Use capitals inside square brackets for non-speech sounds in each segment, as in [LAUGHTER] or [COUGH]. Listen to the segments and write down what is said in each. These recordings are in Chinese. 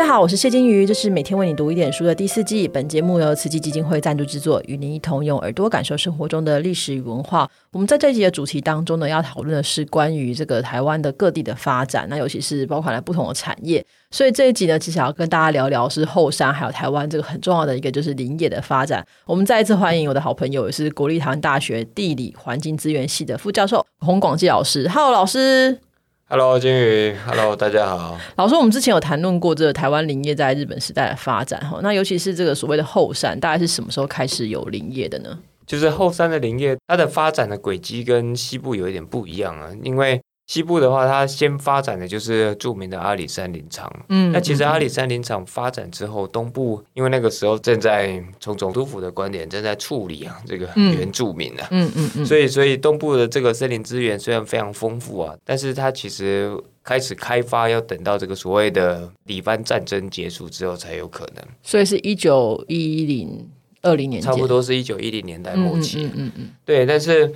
大家好，我是谢金鱼，这是每天为你读一点书的第四季。本节目由慈济基金会赞助制作，与您一同用耳朵感受生活中的历史与文化。我们在这一集的主题当中呢，要讨论的是关于这个台湾的各地的发展，那尤其是包含了不同的产业。所以这一集呢，其实要跟大家聊聊是后山还有台湾这个很重要的一个就是林业的发展。我们再一次欢迎我的好朋友，也是国立台湾大学地理环境资源系的副教授洪广基老师。Hello，老师。Hello，金宇，Hello，大家好。老师，我们之前有谈论过这个台湾林业在日本时代的发展哈，那尤其是这个所谓的后山，大概是什么时候开始有林业的呢？就是后山的林业，它的发展的轨迹跟西部有一点不一样啊，因为。西部的话，它先发展的就是著名的阿里山林场。嗯，那其实阿里山林场发展之后，东部因为那个时候正在从总督府的观点正在处理啊这个原住民啊，嗯嗯嗯，所以所以东部的这个森林资源虽然非常丰富啊，但是它其实开始开发要等到这个所谓的里番战争结束之后才有可能。所以是一九一零二零年，差不多是一九一零年代末期。嗯嗯嗯，对，但是。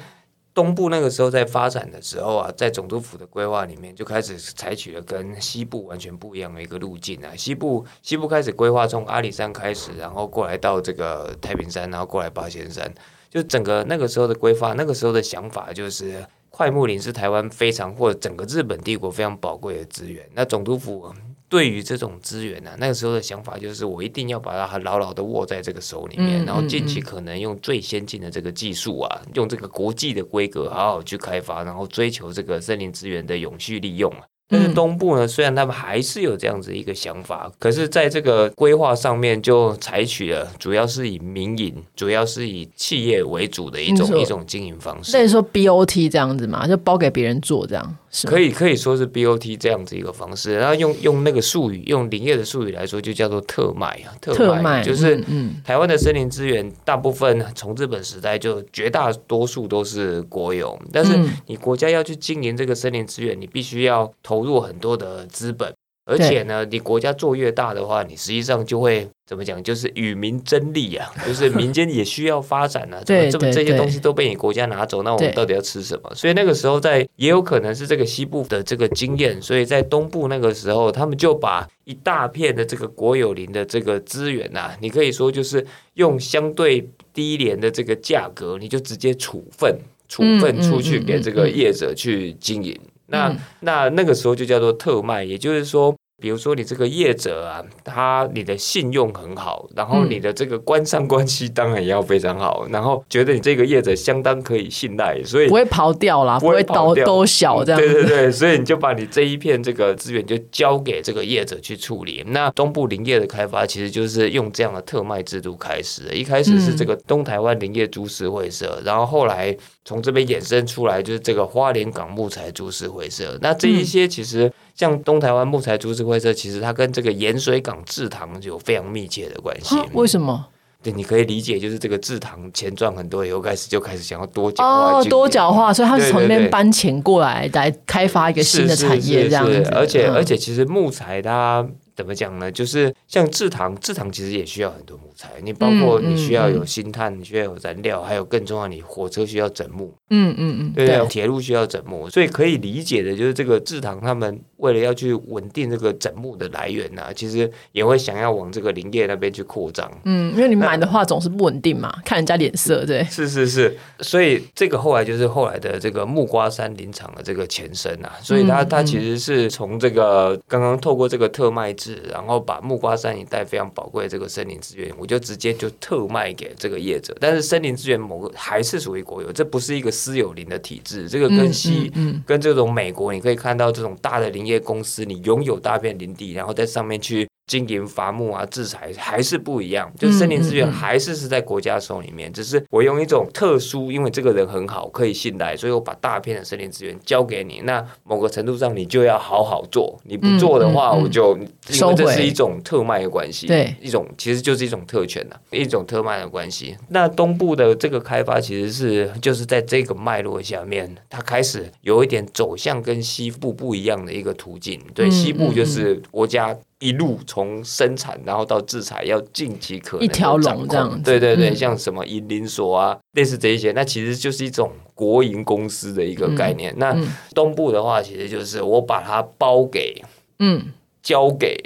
东部那个时候在发展的时候啊，在总督府的规划里面就开始采取了跟西部完全不一样的一个路径啊。西部西部开始规划从阿里山开始，然后过来到这个太平山，然后过来八仙山，就整个那个时候的规划，那个时候的想法就是快木林是台湾非常或者整个日本帝国非常宝贵的资源。那总督府。对于这种资源呢，那个时候的想法就是，我一定要把它牢牢的握在这个手里面，然后尽其可能用最先进的这个技术啊，用这个国际的规格好好去开发，然后追求这个森林资源的永续利用啊。但是东部呢，虽然他们还是有这样子一个想法，可是在这个规划上面就采取了主要是以民营、主要是以企业为主的一种一种经营方式。那你说 BOT 这样子嘛，就包给别人做这样，可以可以说是 BOT 这样子一个方式。然后用用那个术语，用林业的术语来说，就叫做特卖啊，特卖就是嗯，台湾的森林资源大部分从日本时代就绝大多数都是国有，但是你国家要去经营这个森林资源，你必须要投。投入很多的资本，而且呢，你国家做越大的话，你实际上就会怎么讲？就是与民争利啊，[LAUGHS] 就是民间也需要发展啊。对，这么这些东西都被你国家拿走，那我们到底要吃什么？所以那个时候，在也有可能是这个西部的这个经验，所以在东部那个时候，他们就把一大片的这个国有林的这个资源呐，你可以说就是用相对低廉的这个价格，你就直接处分处分出去给这个业者去经营。那那那个时候就叫做特卖，也就是说。比如说你这个业者啊，他你的信用很好，然后你的这个官商关系当然也要非常好，然后觉得你这个业者相当可以信赖，所以不会跑掉啦，不会倒都小这样。对对对，所以你就把你这一片这个资源就交给这个业者去处理。那东部林业的开发其实就是用这样的特卖制度开始的，一开始是这个东台湾林业株式会社，然后后来从这边衍生出来就是这个花莲港木材株式会社。那这一些其实。像东台湾木材株式会社，其实它跟这个盐水港制糖有非常密切的关系。为什么？对，你可以理解，就是这个制糖钱赚很多以后，开始就开始想要多角化。哦，多角化，所以他是从那边搬钱过来，来开发一个新的产业这样子。而且，而且，其实木材它。怎么讲呢？就是像制糖，制糖其实也需要很多木材。你包括你需要有薪炭，你需要有燃料，还有更重要，你火车需要整木。嗯嗯嗯，对对，铁路需要整木，所以可以理解的就是这个制糖他们为了要去稳定这个整木的来源呢，其实也会想要往这个林业那边去扩张。嗯，因为你买的话总是不稳定嘛，看人家脸色，对。是是是，所以这个后来就是后来的这个木瓜山林场的这个前身啊，所以它它其实是从这个刚刚透过这个特卖制。然后把木瓜山一带非常宝贵的这个森林资源，我就直接就特卖给这个业者。但是森林资源某个还是属于国有，这不是一个私有林的体制。这个跟西跟这种美国，你可以看到这种大的林业公司，你拥有大片林地，然后在上面去。经营伐木啊，制裁还是不一样，就森林资源还是是在国家手里面，只是我用一种特殊，因为这个人很好，可以信赖，所以我把大片的森林资源交给你。那某个程度上，你就要好好做，你不做的话，我就因为这是一种特卖的关系，对，一种其实就是一种特权呐，一种特卖的关系。那东部的这个开发其实是就是在这个脉络下面，它开始有一点走向跟西部不一样的一个途径。对，西部就是国家。一路从生产，然后到制裁，要尽其可能一条龙这样。对对对，像什么银林所啊，类似这一些，那其实就是一种国营公司的一个概念。那东部的话，其实就是我把它包给，嗯，交给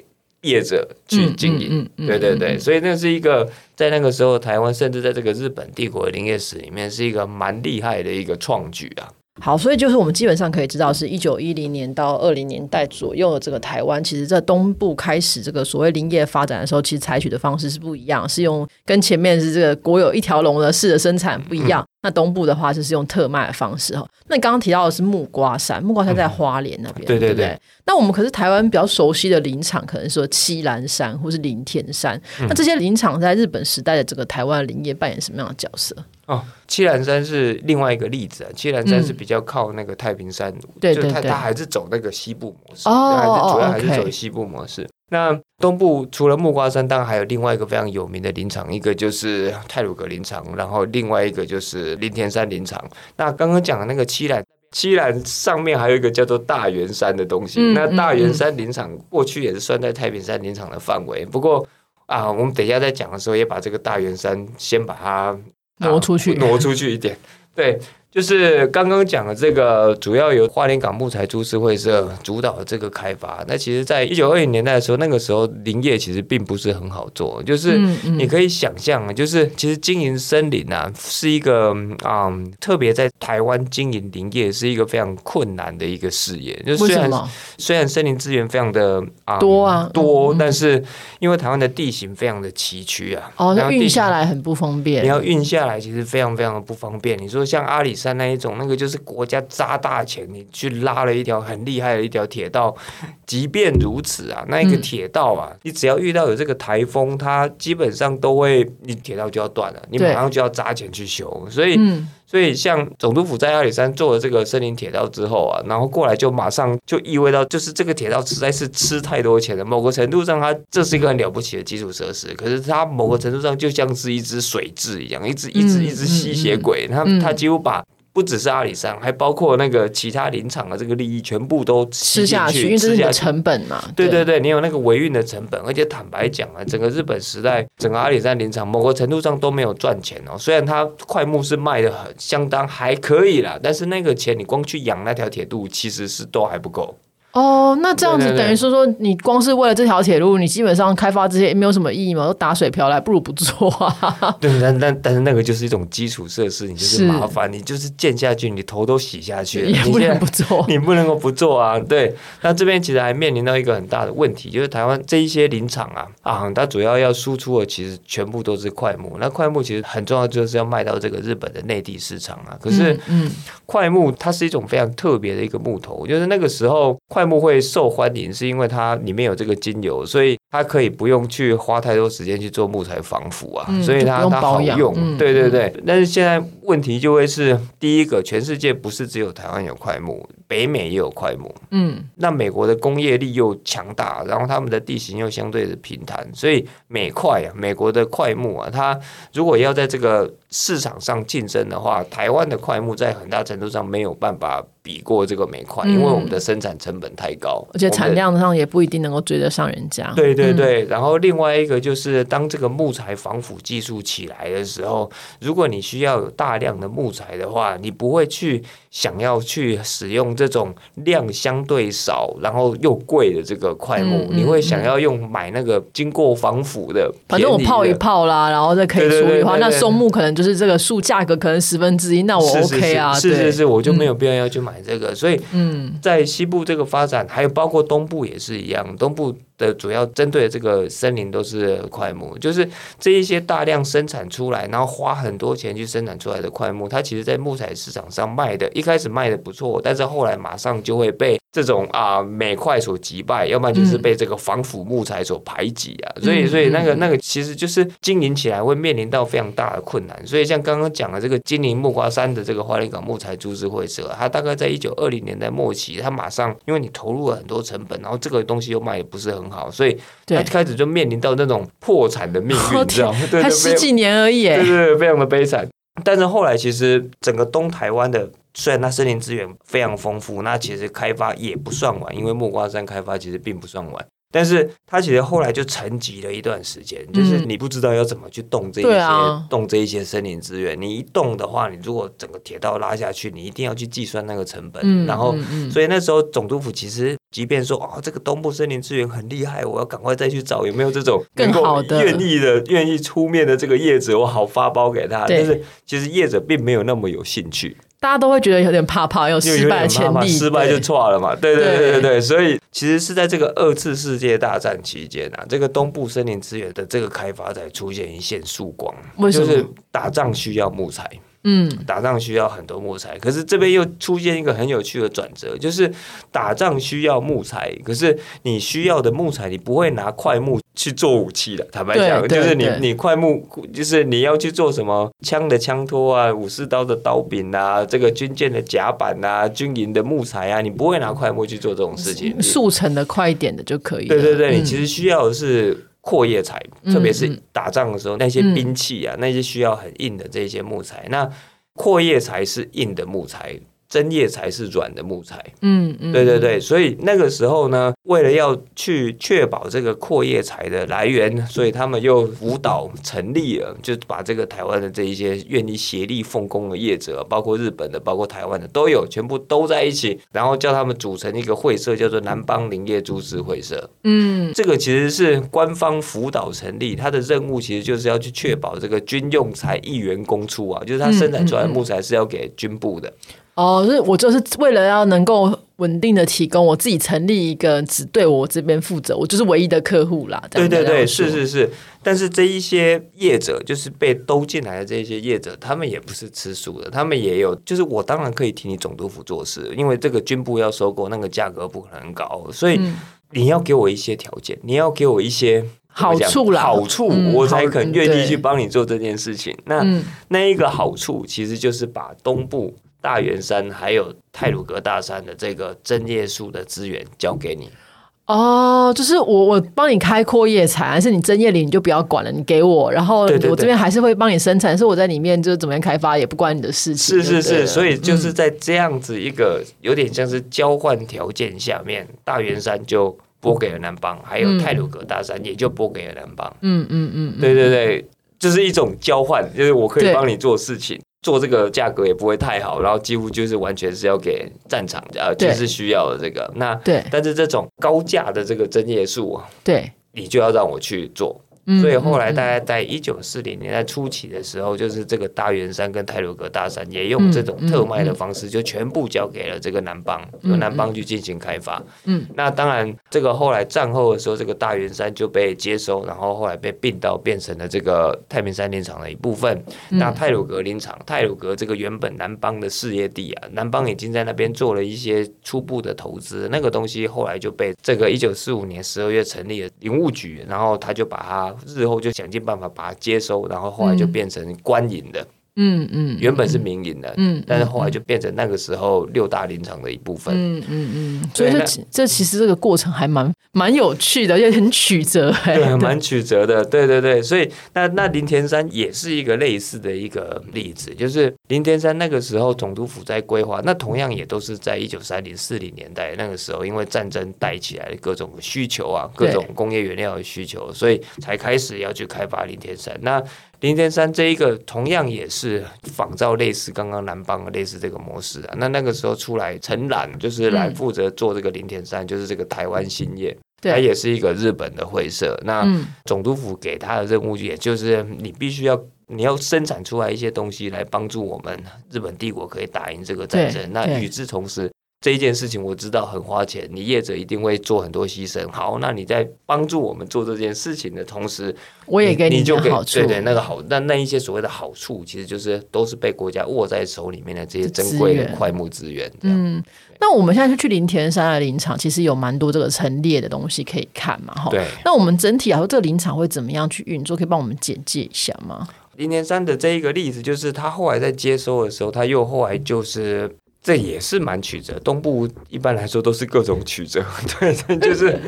业者去经营。对对对，所以那是一个在那个时候台湾，甚至在这个日本帝国的林业史里面，是一个蛮厉害的一个创举啊。好，所以就是我们基本上可以知道，是一九一零年到二零年代左右的这个台湾，其实在东部开始这个所谓林业发展的时候，其实采取的方式是不一样，是用跟前面是这个国有一条龙的式的生产不一样。那东部的话就是用特卖的方式哈。那你刚刚提到的是木瓜山，木瓜山在花莲那边，对对对。那我们可是台湾比较熟悉的林场，可能说七兰山或是林田山。那这些林场在日本时代的这个台湾林业扮演什么样的角色？哦，七兰山是另外一个例子啊。七兰山是比较靠那个太平山，对对对，它还是走那个西部模式，哦，主要还是走西部模式。那东部除了木瓜山，当然还有另外一个非常有名的林场，一个就是泰鲁格林场，然后另外一个就是林田山林场。那刚刚讲的那个七兰，七兰上面还有一个叫做大圆山的东西。那大圆山林场过去也是算在太平山林场的范围，不过啊，我们等一下在讲的时候也把这个大圆山先把它挪出去，[LAUGHS] 挪出去一点，对。就是刚刚讲的这个，主要由花莲港木材株式会社主导的这个开发。那其实，在一九二零年代的时候，那个时候林业其实并不是很好做。就是你可以想象，就是其实经营森林啊，是一个啊，特别在台湾经营林业是一个非常困难的一个事业。就虽然虽然森林资源非常的啊多啊多，但是因为台湾的地形非常的崎岖啊，哦，那运下来很不方便。你要运下来，其实非常非常的不方便。你说像阿里。山那一种，那个就是国家砸大钱，你去拉了一条很厉害的一条铁道。即便如此啊，那一个铁道啊，你只要遇到有这个台风，它基本上都会，你铁道就要断了，你马上就要砸钱去修。所以，所以像总督府在阿里山做了这个森林铁道之后啊，然后过来就马上就意味到，就是这个铁道实在是吃太多钱了。某个程度上，它这是一个很了不起的基础设施，可是它某个程度上就像是一只水蛭一样，一只一只一只吸血鬼，它它几乎把。不只是阿里山，还包括那个其他林场的这个利益，全部都吃下去，因为这是成本嘛。对对对，你有那个维运的成本，而且坦白讲啊，整个日本时代，整个阿里山林场某个程度上都没有赚钱哦。虽然它快木是卖的很相当还可以啦，但是那个钱你光去养那条铁路，其实是都还不够。哦，那这样子等于说说，你光是为了这条铁路，你基本上开发这些没有什么意义嘛？都打水漂来，不如不做啊。[LAUGHS] 对，但但但是那个就是一种基础设施，你就是麻烦，你就是建下去，你头都洗下去，你不能不做，你不能够不做啊。对，那这边其实还面临到一个很大的问题，就是台湾这一些林场啊啊，它主要要输出的其实全部都是快木，那快木其实很重要，就是要卖到这个日本的内地市场啊。可是，嗯，快木它是一种非常特别的一个木头，就是那个时候快木会受欢迎是因为它里面有这个精油，所以它可以不用去花太多时间去做木材防腐啊，所以它它好用。对对对，但是现在问题就会是第一个，全世界不是只有台湾有块木，北美也有块木。嗯，那美国的工业力又强大，然后他们的地形又相对的平坦，所以美块啊，美国的块木啊，它如果要在这个市场上竞争的话，台湾的块木在很大程度上没有办法。比过这个煤块，因为我们的生产成本太高，而且产量上也不一定能够追得上人家。对对对，然后另外一个就是，当这个木材防腐技术起来的时候，如果你需要有大量的木材的话，你不会去想要去使用这种量相对少，然后又贵的这个块木，你会想要用买那个经过防腐的，反正我泡一泡啦，然后再可以处理的话，那松木可能就是这个树价格可能十分之一，那我 OK 啊，是是是，我就没有必要要去买。这个，所以嗯。在西部这个发展，还有包括东部也是一样，东部。的主要针对这个森林都是块木，就是这一些大量生产出来，然后花很多钱去生产出来的块木，它其实在木材市场上卖的，一开始卖的不错，但是后来马上就会被这种啊美块所击败，要不然就是被这个防腐木材所排挤啊，所以所以那个那个其实就是经营起来会面临到非常大的困难。所以像刚刚讲的这个金陵木瓜山的这个花莲港木材株式会社，它大概在一九二零年代末期，它马上因为你投入了很多成本，然后这个东西又卖也不是很。好，所以它开始就面临到那种破产的命运，[LAUGHS] 你知道吗？才十几年而已，对对，非常的悲惨。但是后来其实整个东台湾的，虽然它森林资源非常丰富，那其实开发也不算晚，因为木瓜山开发其实并不算晚。但是它其实后来就沉寂了一段时间，就是你不知道要怎么去动这一些动这一些森林资源。你一动的话，你如果整个铁道拉下去，你一定要去计算那个成本。然后，所以那时候总督府其实即便说哦，这个东部森林资源很厉害，我要赶快再去找有没有这种更好的愿意的愿意出面的这个业者，我好发包给他。但是其实业者并没有那么有兴趣。大家都会觉得有点怕怕，有失败的潜力，失败就错了嘛。对对对对对，所以其实是在这个二次世界大战期间啊，这个东部森林资源的这个开发才出现一线曙光。为什么？打仗需要木材。嗯，打仗需要很多木材，可是这边又出现一个很有趣的转折，就是打仗需要木材，可是你需要的木材，你不会拿块木去做武器的。坦白讲，就是你你块木，就是你要去做什么枪的枪托啊，武士刀的刀柄啊，这个军舰的甲板啊，军营的木材啊，你不会拿块木去做这种事情，速成的快一点的就可以。对对对，你其实需要的是。阔叶材，特别是打仗的时候，那些兵器啊，那些需要很硬的这些木材，那阔叶材是硬的木材。针叶材是软的木材，嗯嗯，对对对，所以那个时候呢，为了要去确保这个阔叶材的来源，所以他们又辅导成立了，就把这个台湾的这一些愿意协力奉公的业者，包括日本的，包括台湾的都有，全部都在一起，然后叫他们组成一个会社，叫做南邦林业株式会社。嗯，这个其实是官方辅导成立，它的任务其实就是要去确保这个军用材一元公出啊，就是它生产出来的木材是要给军部的。哦，是我就是为了要能够稳定的提供，我自己成立一个只对我这边负责，我就是唯一的客户啦。对对对，是是是。但是这一些业者，就是被兜进来的这些业者，他们也不是吃素的，他们也有，就是我当然可以替你总督府做事，因为这个军部要收购，那个价格不可能高，所以你要给我一些条件，你要给我一些好处啦，好处我才肯愿意去帮你做这件事情。那那一个好处，其实就是把东部。大圆山还有泰鲁格大山的这个针叶树的资源交给你哦，就是我我帮你开阔叶材，还是你针叶林你就不要管了，你给我，然后我这边还是会帮你生产，是我在里面就怎么样开发也不关你的事情。是是是，所以就是在这样子一个有点像是交换条件下面，大圆山就拨给了南邦，还有泰鲁格大山也就拨给了南邦。嗯嗯嗯，对对对，就是一种交换，就是我可以帮你做事情。做这个价格也不会太好，然后几乎就是完全是要给战场呃，就是需要的这个。那对，但是这种高价的这个针叶树，对，你就要让我去做。所以后来大概在一九四零年代初期的时候，就是这个大圆山跟泰鲁格大山也用这种特卖的方式，就全部交给了这个南邦，由南邦去进行开发。嗯，那当然，这个后来战后的时候，这个大圆山就被接收，然后后来被并到变成了这个太平山林场的一部分。那泰鲁格林场，泰鲁格这个原本南邦的事业地啊，南邦已经在那边做了一些初步的投资，那个东西后来就被这个一九四五年十二月成立的林务局，然后他就把它。日后就想尽办法把它接收，然后后来就变成官营的。嗯嗯嗯，原本是民营的，嗯，但是后来就变成那个时候六大林场的一部分。嗯嗯嗯，所以这这其实这个过程还蛮蛮有趣的，也很曲折，对，[LAUGHS] 蛮曲折的。对对对，所以那那林田山也是一个类似的一个例子，就是林田山那个时候总督府在规划，那同样也都是在一九三零四零年代那个时候，因为战争带起来的各种需求啊，各种工业原料的需求，所以才开始要去开发林田山。那林田山这一个同样也是仿照类似刚刚南邦类似这个模式啊，那那个时候出来陈冉就是来负责做这个林田山，就是这个台湾兴业，它也是一个日本的会社。那总督府给他的任务，也就是你必须要你要生产出来一些东西来帮助我们日本帝国可以打赢这个战争。那与之同时。这一件事情我知道很花钱，你业者一定会做很多牺牲。好，那你在帮助我们做这件事情的同时，我也给你就给好处。对对，那个好，那那一些所谓的好处，其实就是都是被国家握在手里面的这些珍贵的块木资源。嗯，那我们现在去林田山的林场，其实有蛮多这个陈列的东西可以看嘛。哈，对。那我们整体来说，这个林场会怎么样去运作？可以帮我们简介一下吗？林田山的这一个例子，就是他后来在接收的时候，他又后来就是。这也是蛮曲折。东部一般来说都是各种曲折，[LAUGHS] 对，就是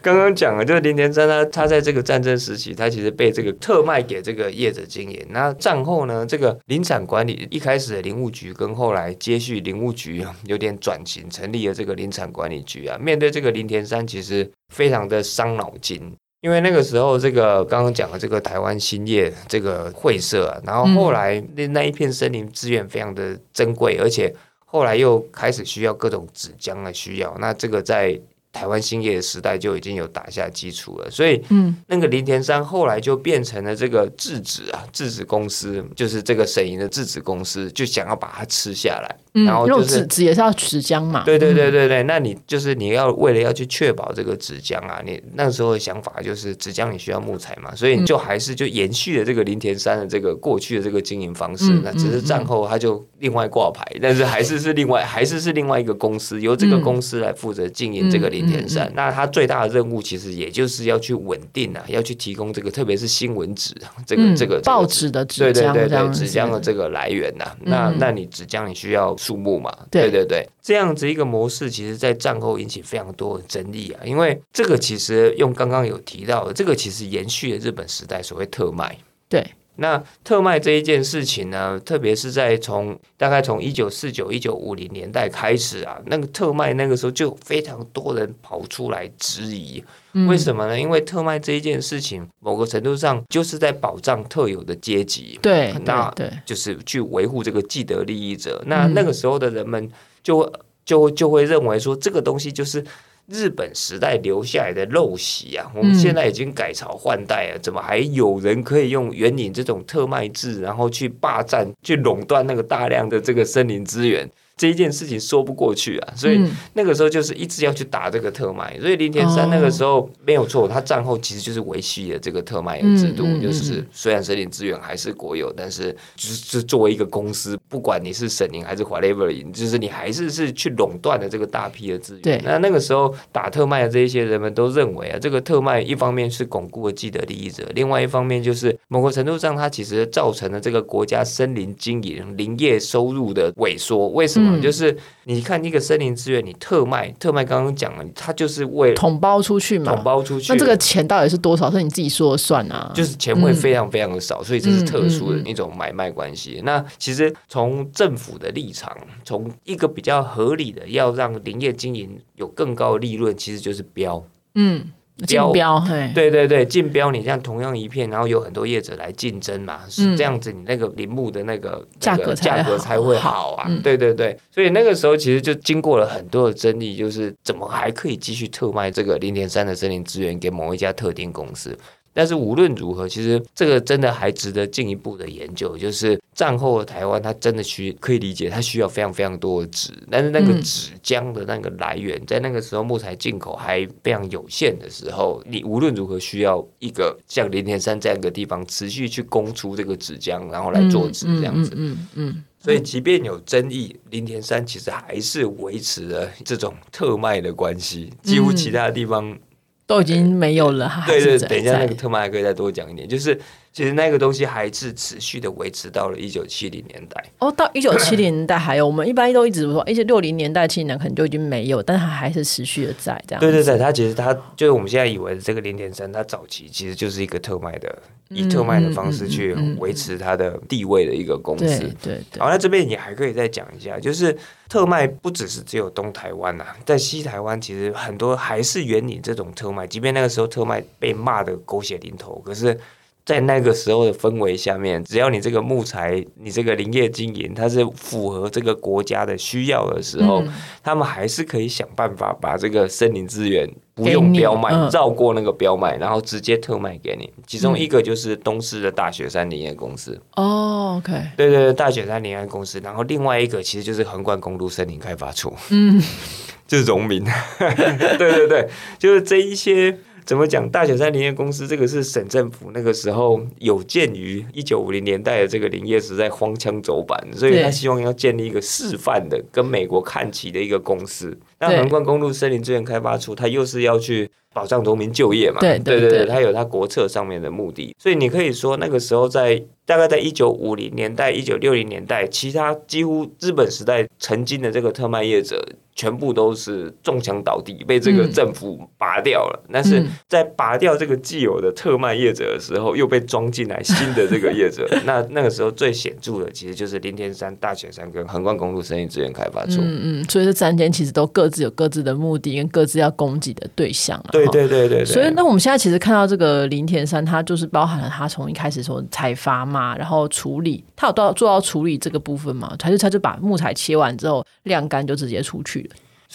刚刚讲了，就是林田山他他在这个战争时期，他其实被这个特卖给这个业者经营。那战后呢，这个林产管理一开始的林务局跟后来接续林务局有点转型，成立了这个林产管理局啊。面对这个林田山，其实非常的伤脑筋。因为那个时候，这个刚刚讲的这个台湾兴业这个会社，然后后来那那一片森林资源非常的珍贵，而且后来又开始需要各种纸浆的需要，那这个在。台湾兴业的时代就已经有打下基础了，所以，嗯，那个林田山后来就变成了这个制纸啊，制纸公司，就是这个沈营的制纸公司，就想要把它吃下来，然后就是纸也是要纸浆嘛，对对对对对，那你就是你要为了要去确保这个纸浆啊，你那时候的想法就是纸浆你需要木材嘛，所以你就还是就延续了这个林田山的这个过去的这个经营方式，那只是战后他就另外挂牌，但是还是是另外还是是另外一个公司，由这个公司来负责经营这个林。田山，那他最大的任务其实也就是要去稳定啊，要去提供这个，特别是新闻纸这个这个报纸的纸浆，对对对纸浆的这个来源呐。那那你纸浆你需要树木嘛？对对对，这样子一个模式，其实在战后引起非常多的争议啊。因为这个其实用刚刚有提到的，这个其实延续了日本时代所谓特卖。对。那特卖这一件事情呢，特别是在从大概从一九四九、一九五零年代开始啊，那个特卖那个时候就非常多人跑出来质疑，为什么呢？因为特卖这一件事情，某个程度上就是在保障特有的阶级，对，那对，就是去维护这个既得利益者。那那个时候的人们就就就会认为说，这个东西就是。日本时代留下来的陋习啊，我们现在已经改朝换代了，怎么还有人可以用援引这种特卖制，然后去霸占、去垄断那个大量的这个森林资源？这一件事情说不过去啊，所以那个时候就是一直要去打这个特卖。所以林田山那个时候没有错，他战后其实就是维系了这个特卖的制度，就是虽然森林资源还是国有，但是就是作为一个公司，不管你是省林还是 whatever，就是你还是是去垄断了这个大批的资源。对，那那个时候打特卖的这一些人们都认为啊，这个特卖一方面是巩固了既得利益者，另外一方面就是某个程度上它其实造成了这个国家森林经营林业收入的萎缩。为什么？就是你看一个森林资源，你特卖，特卖刚刚讲了，它就是为统包出去嘛，统包出去。那这个钱到底是多少？是你自己说了算啊？就是钱会非常非常的少，所以这是特殊的一种买卖关系。那其实从政府的立场，从一个比较合理的要让林业经营有更高的利润，其实就是标，嗯。竞标，对对对，竞标，你像同样一片，然后有很多业者来竞争嘛，是这样子，你那个林木的那个价格价格才会好啊，对对对，所以那个时候其实就经过了很多的争议，就是怎么还可以继续特卖这个零点三的森林资源给某一家特定公司。但是无论如何，其实这个真的还值得进一步的研究。就是战后的台湾，它真的需可以理解，它需要非常非常多的纸，但是那个纸浆的那个来源，在那个时候木材进口还非常有限的时候，你无论如何需要一个像林田山这样一个地方持续去供出这个纸浆，然后来做纸这样子。嗯嗯。所以即便有争议，林田山其实还是维持了这种特卖的关系，几乎其他地方。都已经没有了，对对，等一下那个特卖还可以再多讲一点，就是其实那个东西还是持续的维持到了一九七零年代。哦，到一九七零年代还有，我们一般都一直说，而且六零年代、七零年可能就已经没有，但它还是持续的在这样。对对对，它其实它就是我们现在以为的这个零点三，它早期其实就是一个特卖的，以特卖的方式去维持它的地位的一个公司。对对。好，那这边你还可以再讲一下，就是。特卖不只是只有东台湾呐，在西台湾其实很多还是原领这种特卖，即便那个时候特卖被骂的狗血淋头，可是，在那个时候的氛围下面，只要你这个木材，你这个林业经营，它是符合这个国家的需要的时候，他们还是可以想办法把这个森林资源。不用标卖，绕过那个标卖，然后直接特卖给你。其中一个就是东市的大雪山林业公司。哦，OK，对对对，大雪山林业公司。然后另外一个其实就是横贯公路森林开发处。嗯，[LAUGHS] 就是农民。[LAUGHS] 对对对，就是这一些。怎么讲？大雪山林业公司这个是省政府那个时候有鉴于一九五零年代的这个林业时代荒腔走板，所以他希望要建立一个示范的、跟美国看齐的一个公司。那横贯公路森林资源开发处，它又是要去保障农民就业嘛？对对对，它有它国策上面的目的。所以你可以说，那个时候在大概在一九五零年代、一九六零年代，其他几乎日本时代曾经的这个特卖业者。全部都是中枪倒地，被这个政府拔掉了。但是在拔掉这个既有的特卖业者的时候，又被装进来新的这个业者。[LAUGHS] 那那个时候最显著的，其实就是林田山、大雪山跟横贯公路生意资源开发处。嗯嗯，所以这三间其实都各自有各自的目的，跟各自要攻击的对象。对对对对。所以那我们现在其实看到这个林田山，它就是包含了它从一开始从采伐嘛，然后处理，它有到做到处理这个部分嘛？还是它就把木材切完之后晾干就直接出去了？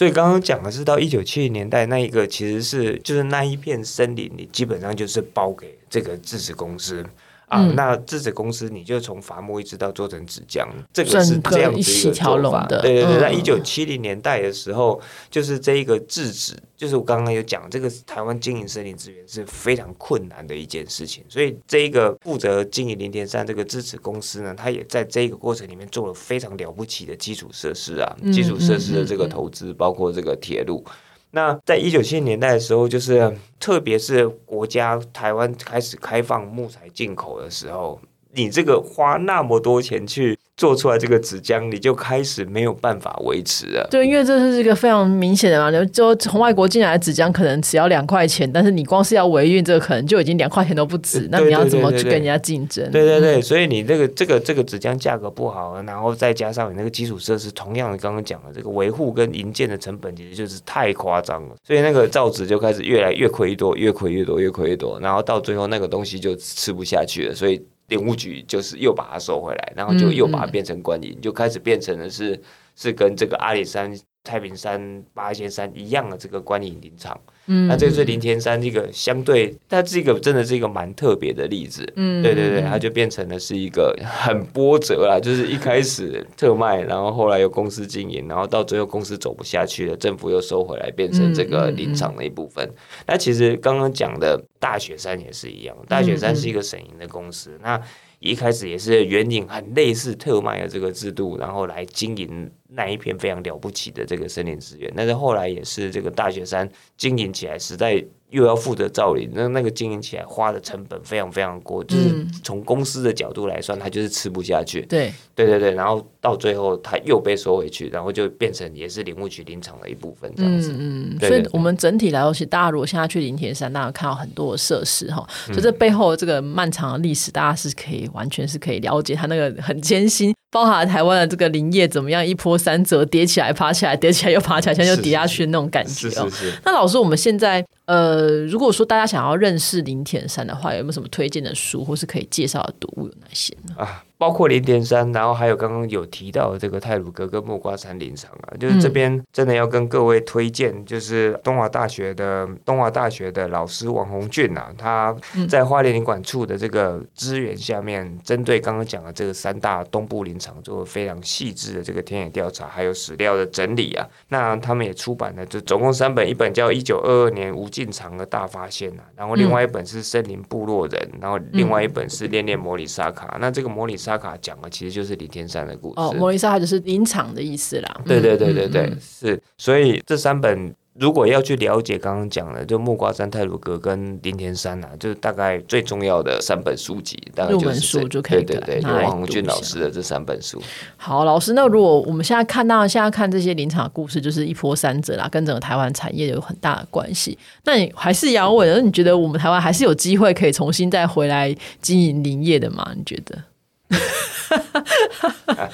所以刚刚讲的是到一九七零年代那一个，其实是就是那一片森林里基本上就是包给这个制纸公司。啊，那制纸公司你就从伐木一直到做成纸浆，这个是这样子一个做法。对对对，在一九七零年代的时候，就是这一个制纸，就是我刚刚有讲，这个台湾经营森林资源是非常困难的一件事情。所以这一个负责经营林田山这个制纸公司呢，他也在这一个过程里面做了非常了不起的基础设施啊，基础设施的这个投资，包括这个铁路。那在一九七零年代的时候，就是特别是国家台湾开始开放木材进口的时候，你这个花那么多钱去。做出来这个纸浆，你就开始没有办法维持了。对，因为这是一个非常明显的嘛，就从外国进来的纸浆可能只要两块钱，但是你光是要维运，这个可能就已经两块钱都不止。那你要怎么去跟人家竞争？对对对，所以你这个这个这个纸浆价格不好，然后再加上你那个基础设施，同样的刚刚讲的这个维护跟营建的成本，其实就是太夸张了。所以那个造纸就开始越来越亏多，越亏越多，越亏越多，然后到最后那个东西就吃不下去了，所以。林务局就是又把它收回来，然后就又把它变成观音，就开始变成了是是跟这个阿里山、太平山、八仙山一样的这个观影林场。嗯，那这是林天山这个相对，它这个真的是一个蛮特别的例子。嗯，对对对，它就变成了是一个很波折啦，[LAUGHS] 就是一开始特卖，然后后来有公司经营，然后到最后公司走不下去了，政府又收回来，变成这个林场的一部分。那其实刚刚讲的大雪山也是一样，大雪山是一个省营的公司，那。一开始也是援引很类似特卖的这个制度，然后来经营那一片非常了不起的这个森林资源。但是后来也是这个大雪山经营起来实在。又要负责造林，那那个经营起来花的成本非常非常高，就是从公司的角度来算，它就是吃不下去。对，对对对，然后到最后它又被收回去，然后就变成也是林务局林场的一部分这样子。嗯嗯，所以我们整体来说，其实大家如果现在去林田山，大家看到很多的设施哈，所以这背后这个漫长的历史，大家是可以完全是可以了解它那个很艰辛。包含台湾的这个林业怎么样一波三折，跌起来爬起来，跌起来又爬起来，现在又跌下去那种感觉哦。那老师，我们现在呃，如果说大家想要认识林田山的话，有没有什么推荐的书，或是可以介绍的读物有哪些呢？啊。包括林田山，然后还有刚刚有提到的这个泰鲁格跟木瓜山林场啊，就是这边真的要跟各位推荐，就是东华大学的东华大学的老师王宏俊啊，他在花莲林管处的这个资源下面，针对刚刚讲的这个三大东部林场做非常细致的这个田野调查，还有史料的整理啊。那他们也出版了，就总共三本，一本叫《一九二二年无尽长的大发现》啊，然后另外一本是《森林部落人》，然后另外一本是《恋恋摩里沙卡》。那这个摩里沙卡讲的其实就是李天山的故事哦，摩里沙卡就是林场的意思啦。对对对对对，是。所以这三本如果要去了解刚刚讲的，就木瓜山、泰鲁格跟林田山啊，就是大概最重要的三本书籍，大概就是就可以对对对，王红俊老师的这三本书。好，老师，那如果我们现在看到现在看这些林场故事，就是一波三折啦，跟整个台湾产业有很大的关系。那你还是要问，那你觉得我们台湾还是有机会可以重新再回来经营林业的吗？你觉得？[LAUGHS]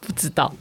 不知道，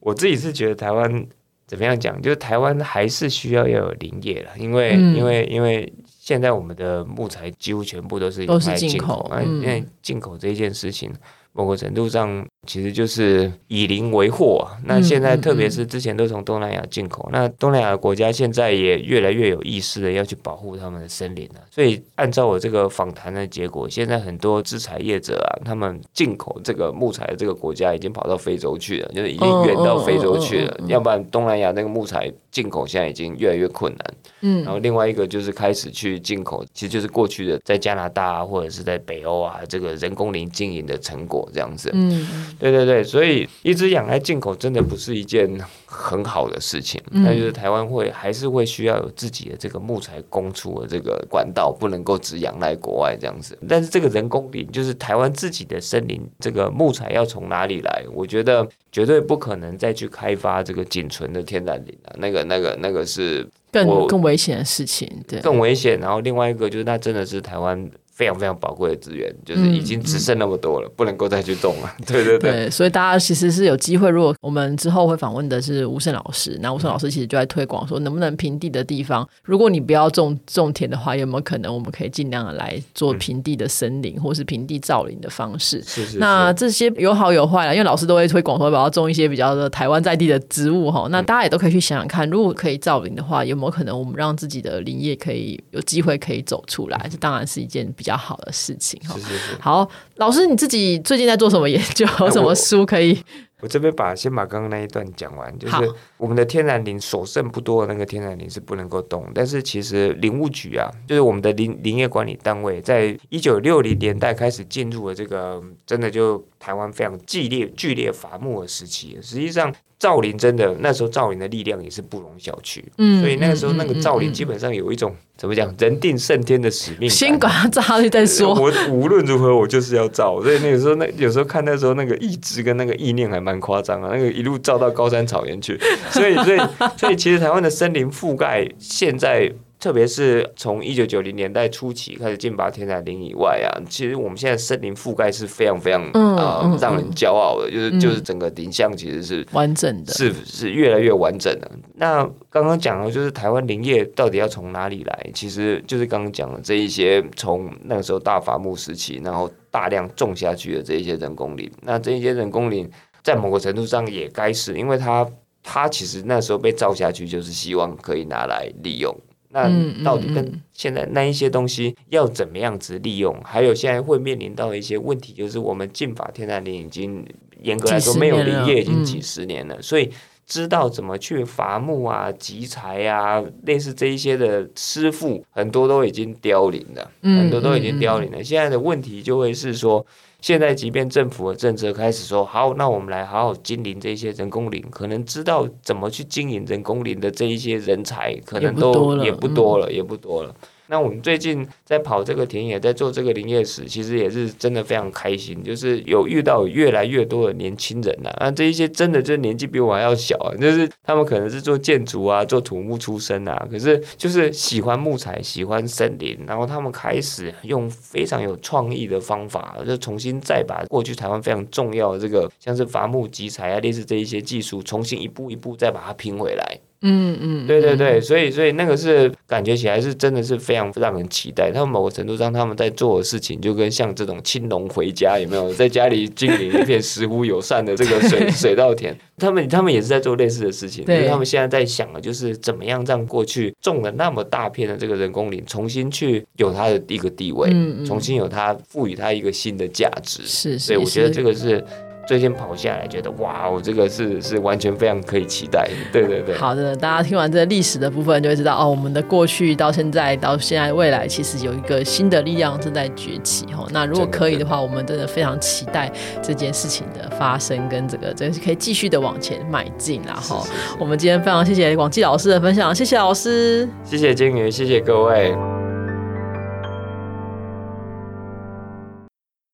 我自己是觉得台湾怎么样讲，就是台湾还是需要要有林业了，因为因为因为现在我们的木材几乎全部都是都是进口，因为进口这一件事情。某个程度上，其实就是以邻为祸。那现在，特别是之前都从东南亚进口，那东南亚的国家现在也越来越有意识的要去保护他们的森林了。所以，按照我这个访谈的结果，现在很多制裁业者啊，他们进口这个木材的这个国家已经跑到非洲去了，就是已经远到非洲去了。要不然，东南亚那个木材进口现在已经越来越困难。嗯，然后另外一个就是开始去进口，其实就是过去的在加拿大或者是在北欧啊，这个人工林经营的成果。这样子，嗯，对对对，所以一只羊来进口真的不是一件很好的事情。那就是台湾会还是会需要有自己的这个木材供出的这个管道，不能够只仰赖国外这样子。但是这个人工林就是台湾自己的森林，这个木材要从哪里来？我觉得绝对不可能再去开发这个仅存的天然林了。那个、那个、那个是更更危险的事情，对，更危险。然后另外一个就是，那真的是台湾。非常非常宝贵的资源，就是已经只剩那么多了，不能够再去动了。[LAUGHS] 对对对，所以大家其实是有机会。如果我们之后会访问的是吴胜老师，那吴胜老师其实就在推广说，能不能平地的地方，如果你不要种种田的话，有没有可能我们可以尽量的来做平地的森林，或是平地造林的方式？是是。那这些有好有坏了，因为老师都会推广说，要种一些比较的台湾在地的植物哈。那大家也都可以去想想看，如果可以造林的话，有没有可能我们让自己的林业可以有机会可以走出来？这当然是一件比较好的事。是是是，好，老师你自己最近在做什么研究？[LAUGHS] 有什么书可以？我这边把先把刚刚那一段讲完，就是我们的天然林所剩不多的那个天然林是不能够动，但是其实林务局啊，就是我们的林林业管理单位，在一九六零年代开始进入了这个真的就台湾非常激烈剧烈伐木的时期，实际上。造林真的那时候造林的力量也是不容小觑，嗯，所以那个时候那个造林基本上有一种怎么讲人定胜天的使命，先管它造下去再说。我无论如何我就是要造，所以那个时候那有时候看那时候那个意志跟那个意念还蛮夸张啊，那个一路造到高山草原去，所以所以所以其实台湾的森林覆盖现在。特别是从一九九零年代初期开始进拔天然林以外啊，其实我们现在森林覆盖是非常非常啊让人骄傲的，就是就是整个林相其实是完整的，是是越来越完整的。那刚刚讲的就是台湾林业到底要从哪里来？其实就是刚刚讲的这一些，从那个时候大伐木时期，然后大量种下去的这一些人工林。那这一些人工林在某个程度上也该是，因为它它其实那时候被造下去，就是希望可以拿来利用。那到底跟现在那一些东西要怎么样子利用？还有现在会面临到的一些问题，就是我们禁法天然林已经严格来说没有林业已经几十年了，所以知道怎么去伐木啊、集材啊，类似这一些的师傅很多都已经凋零了，很多都已经凋零了。现在的问题就会是说。现在，即便政府的政策开始说好，那我们来好好经营这些人工林，可能知道怎么去经营人工林的这一些人才，可能都也不多了，也不多了。那我们最近在跑这个田野，在做这个林业史，其实也是真的非常开心，就是有遇到越来越多的年轻人呐，啊，这一些真的就是年纪比我还要小啊，就是他们可能是做建筑啊，做土木出身啊，可是就是喜欢木材，喜欢森林，然后他们开始用非常有创意的方法，就重新再把过去台湾非常重要的这个像是伐木集材啊，类似这一些技术，重新一步一步再把它拼回来。嗯嗯，对对对，所以所以那个是感觉起来是真的是非常让人期待。他们某个程度上他们在做的事情，就跟像这种青龙回家有没有 [LAUGHS] 在家里经营一片石屋友善的这个水 [LAUGHS] 水稻田，他们他们也是在做类似的事情。对，他们现在在想的就是怎么样让过去种了那么大片的这个人工林，重新去有它的一个地位，重新有它赋予它一个新的价值。是，所以我觉得这个是。最近跑下来，觉得哇，我这个是是完全非常可以期待。[LAUGHS] 对对对，好的，大家听完这个历史的部分，就会知道哦，我们的过去到现在到现在未来，其实有一个新的力量正在崛起哈。那如果可以的话，我们真的非常期待这件事情的发生，跟这个真的是可以继续的往前迈进。然后，我们今天非常谢谢广济老师的分享，谢谢老师，谢谢金鱼，谢谢各位。